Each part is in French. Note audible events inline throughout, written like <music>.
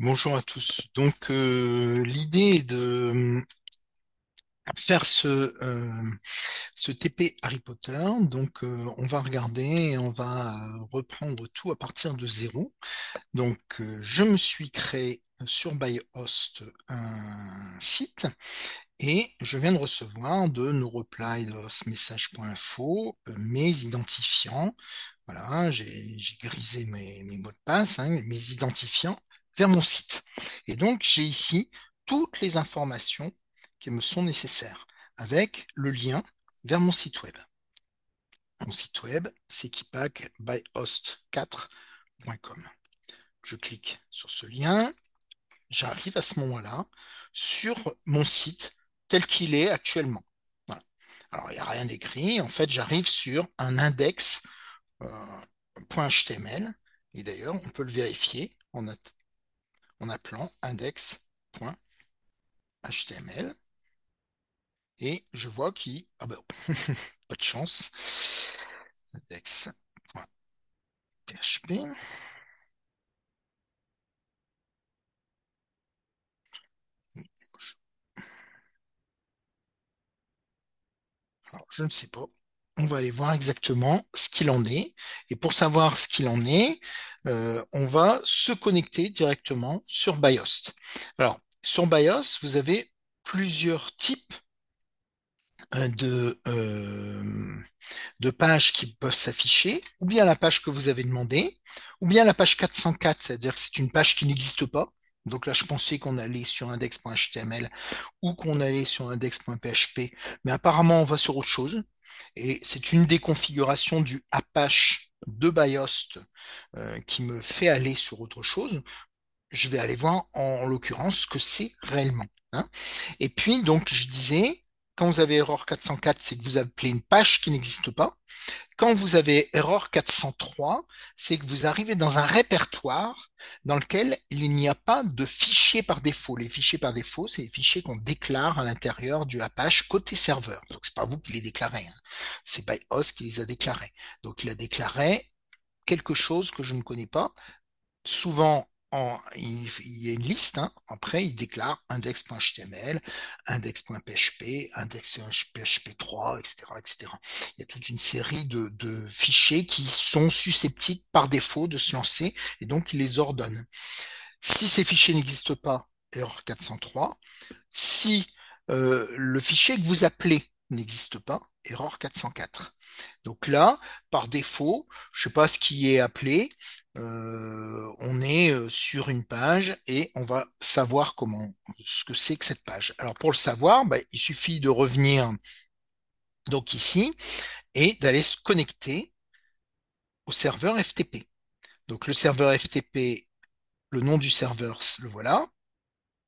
Bonjour à tous. Donc, euh, l'idée est de euh, faire ce, euh, ce TP Harry Potter. Donc, euh, on va regarder et on va reprendre tout à partir de zéro. Donc, je me suis créé sur ByHost un site et je viens de recevoir de nos replies de message.info euh, mes identifiants. Voilà, j'ai j'ai grisé mes, mes mots de passe, hein, mes identifiants vers mon site. Et donc, j'ai ici toutes les informations qui me sont nécessaires avec le lien vers mon site web. Mon site web, c'est keepbackbyhost4.com. Je clique sur ce lien, j'arrive à ce moment-là sur mon site tel qu'il est actuellement. Voilà. Alors, il n'y a rien d'écrit. En fait, j'arrive sur un index euh, .html. Et d'ailleurs, on peut le vérifier en, en appelant index.html. Et je vois qu'il... Ah ben, <laughs> pas de chance. Index.php. Alors, je ne sais pas. On va aller voir exactement ce qu'il en est. Et pour savoir ce qu'il en est, euh, on va se connecter directement sur BIOS. Alors, sur BIOS, vous avez plusieurs types euh, de, euh, de pages qui peuvent s'afficher, ou bien la page que vous avez demandé, ou bien la page 404, c'est-à-dire que c'est une page qui n'existe pas. Donc là, je pensais qu'on allait sur index.html ou qu'on allait sur index.php, mais apparemment, on va sur autre chose. Et c'est une des configurations du Apache de BIOS euh, qui me fait aller sur autre chose. Je vais aller voir en, l'occurrence ce que c'est réellement. Hein. Et puis, donc, je disais, quand vous avez erreur 404, c'est que vous appelez une page qui n'existe pas. Quand vous avez erreur 403, c'est que vous arrivez dans un répertoire dans lequel il n'y a pas de fichiers par défaut. Les fichiers par défaut, c'est les fichiers qu'on déclare à l'intérieur du Apache côté serveur. Donc c'est pas vous qui les déclarez, hein. c'est ByHost qui les a déclarés. Donc il a déclaré quelque chose que je ne connais pas. Souvent, il, y a une liste, hein. après il déclare index.html, index.php, index.php3, etc., etc. Il y a toute une série de, de, fichiers qui sont susceptibles par défaut de se lancer et donc il les ordonne. Si ces fichiers n'existent pas, erreur 403. Si euh, le fichier que vous appelez n'existe pas, erreur 404. Donc là, par défaut, je ne sais pas ce qui est appelé, euh, on est euh, sur une page et on va savoir comment, ce que c'est que cette page. Alors pour le savoir, bah, il suffit de revenir donc ici et d'aller se connecter au serveur FTP. Donc le serveur FTP, le nom du serveur, le voilà,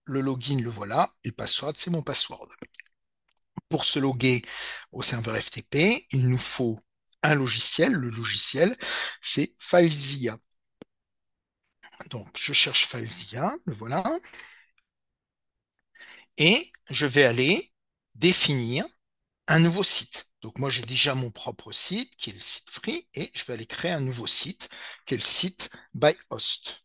le login, le voilà, et le password, c'est mon password. Pour se loguer au serveur FTP, il nous faut un logiciel. Le logiciel, c'est FileZilla. Donc, je cherche FileZilla, le voilà. Et je vais aller définir un nouveau site. Donc, moi, j'ai déjà mon propre site, qui est le site free, et je vais aller créer un nouveau site, qui est le site by host.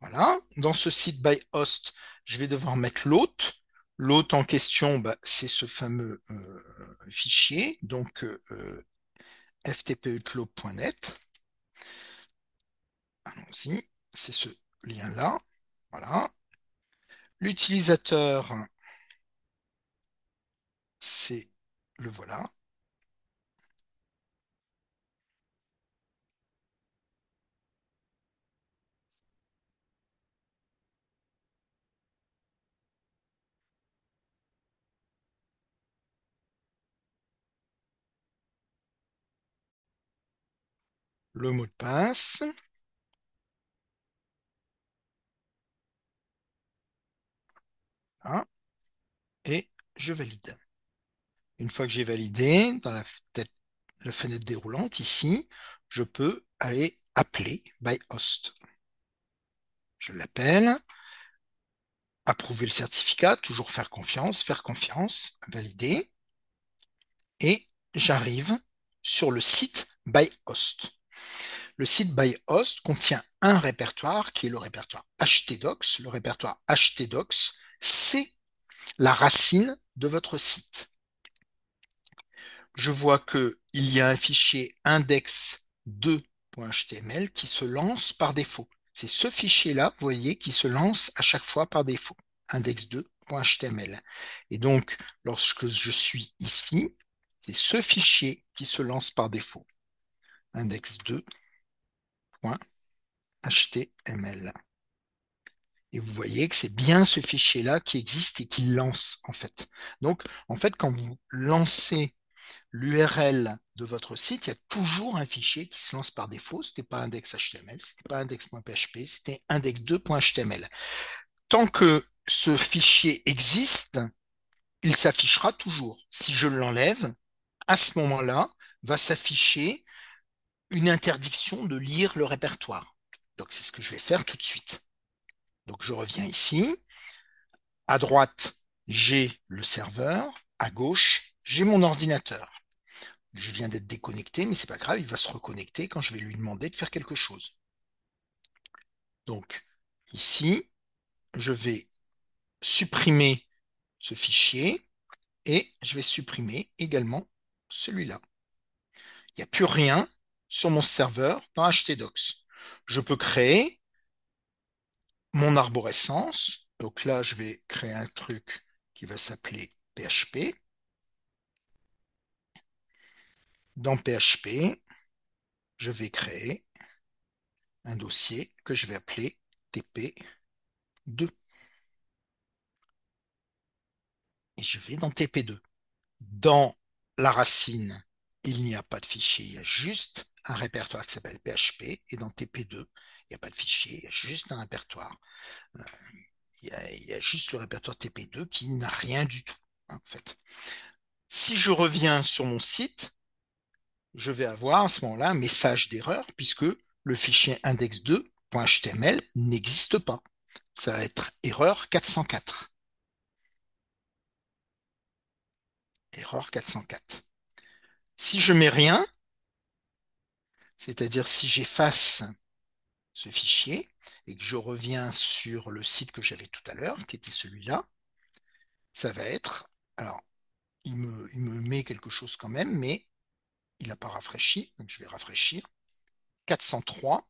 Voilà. Dans ce site by host, je vais devoir mettre l'hôte. L'hôte en question, bah, c'est ce fameux euh, fichier, donc euh. Allons-y, c'est ce lien-là. Voilà. L'utilisateur, c'est le voilà. Le mot de passe. Et je valide. Une fois que j'ai validé, dans la, la fenêtre déroulante, ici, je peux aller appeler by host. Je l'appelle, approuver le certificat, toujours faire confiance, faire confiance, valider, et j'arrive sur le site by host. Le site by host contient un répertoire qui est le répertoire htdocs. Le répertoire htdocs, c'est la racine de votre site. Je vois qu'il y a un fichier index2.html qui se lance par défaut. C'est ce fichier-là, vous voyez, qui se lance à chaque fois par défaut, index2.html. Et donc, lorsque je suis ici, c'est ce fichier qui se lance par défaut, index2.html. Et vous voyez que c'est bien ce fichier-là qui existe et qui lance, en fait. Donc, en fait, quand vous lancez l'URL de votre site, il y a toujours un fichier qui se lance par défaut. Ce n'était pas index.html, ce n'était pas index.php, c'était index2.html. Tant que ce fichier existe, il s'affichera toujours. Si je l'enlève, à ce moment-là, va s'afficher une interdiction de lire le répertoire. Donc c'est ce que je vais faire tout de suite. Donc je reviens ici. À droite, j'ai le serveur. À gauche, j'ai mon ordinateur. Je viens d'être déconnecté, mais c'est pas grave, il va se reconnecter quand je vais lui demander de faire quelque chose. Donc ici, je vais supprimer ce fichier et je vais supprimer également celui-là. Il n'y a plus rien sur mon serveur dans htdocs. Je peux créer mon arborescence. Donc là, je vais créer un truc qui va s'appeler PHP. Dans PHP, je vais créer un dossier que je vais appeler TP2. Et je vais dans TP2. Dans la racine, il n'y a pas de fichier, il y a juste un répertoire qui s'appelle PHP. Et dans TP2, il n'y a pas de fichier, il y a juste un répertoire. Euh, il, y a, juste le répertoire TP2 qui n'a rien du tout, hein. Si je reviens sur mon site, je vais avoir à ce moment-là un message d'erreur puisque le fichier index2.html n'existe pas. Ça va être erreur 404. Erreur 404. Si je mets rien, c'est-à-dire si j'efface ce fichier et que je reviens sur le site que j'avais tout à l'heure, qui était celui-là, ça va être, alors, il me, met quelque chose quand même, mais il n'a pas rafraîchi, donc je vais rafraîchir. 403,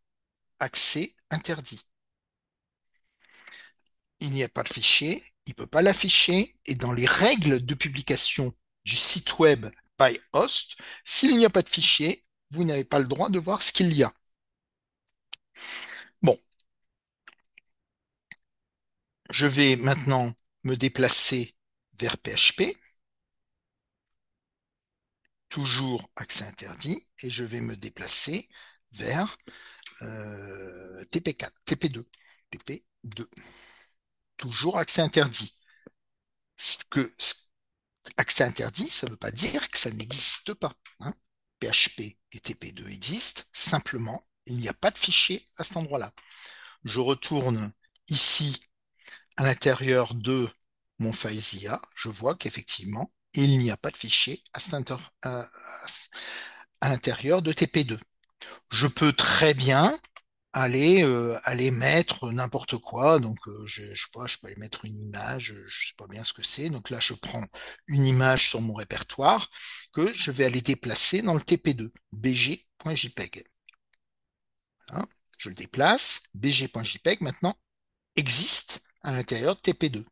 accès interdit. Il n'y a pas de fichier, il ne peut pas l'afficher, et dans les règles de publication du site web by host, s'il n'y a pas de fichier, vous n'avez pas le droit de voir ce qu'il y a. Bon. Je vais maintenant me déplacer vers PHP toujours accès interdit, et je vais me déplacer vers euh, TP4, TP2, TP2. Toujours accès interdit. Accès interdit, ça ne veut pas dire que ça n'existe pas. Hein. PHP et TP2 existent, simplement, il n'y a pas de fichier à cet endroit-là. Je retourne ici à l'intérieur de mon FileZilla, je vois qu'effectivement, il n'y a pas de fichier à, l'intérieur de TP2. Je peux très bien aller mettre n'importe quoi. Donc je, je sais pas, je peux aller mettre une image, je sais pas bien ce que c'est. Donc là, je prends une image sur mon répertoire que je vais aller déplacer dans le TP2, bg.jpeg. je le déplace, bg.jpeg maintenant existe à l'intérieur de TP2.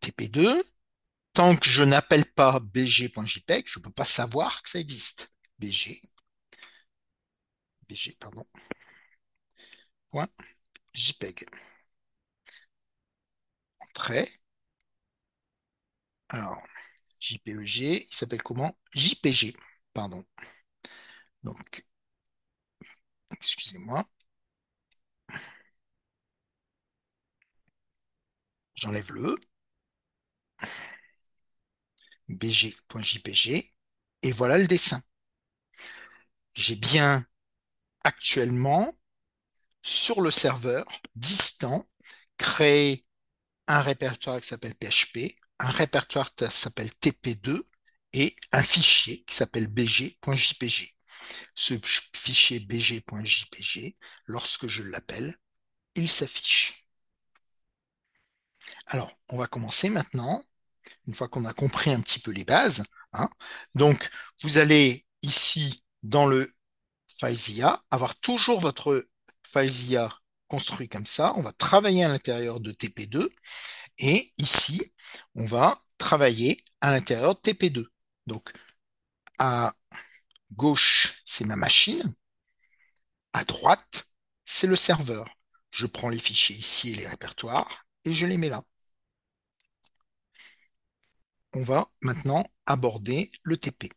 TP2, tant que je n'appelle pas bg.jpeg, je ne peux pas savoir que ça existe. bg, bg, point jpeg. Entrée. Alors, JPEG, il s'appelle comment? JPG, pardon. Donc, excusez-moi. J'enlève le bg.jpg, et voilà le dessin. J'ai bien actuellement, sur le serveur distant, créé un répertoire qui s'appelle PHP, un répertoire qui s'appelle TP2 et un fichier qui s'appelle bg.jpg. Ce fichier bg.jpg, lorsque je l'appelle, il s'affiche. Alors, on va commencer maintenant, une fois qu'on a compris un petit peu les bases. Hein. Donc, vous allez ici dans le Avoir toujours votre FileZilla construit comme ça. On va travailler à l'intérieur de TP2 et ici, on va travailler à l'intérieur de TP2. Donc, à gauche, c'est ma machine. À droite, c'est le serveur. Je prends les fichiers ici et les répertoires et je les mets là. On va maintenant aborder le TP.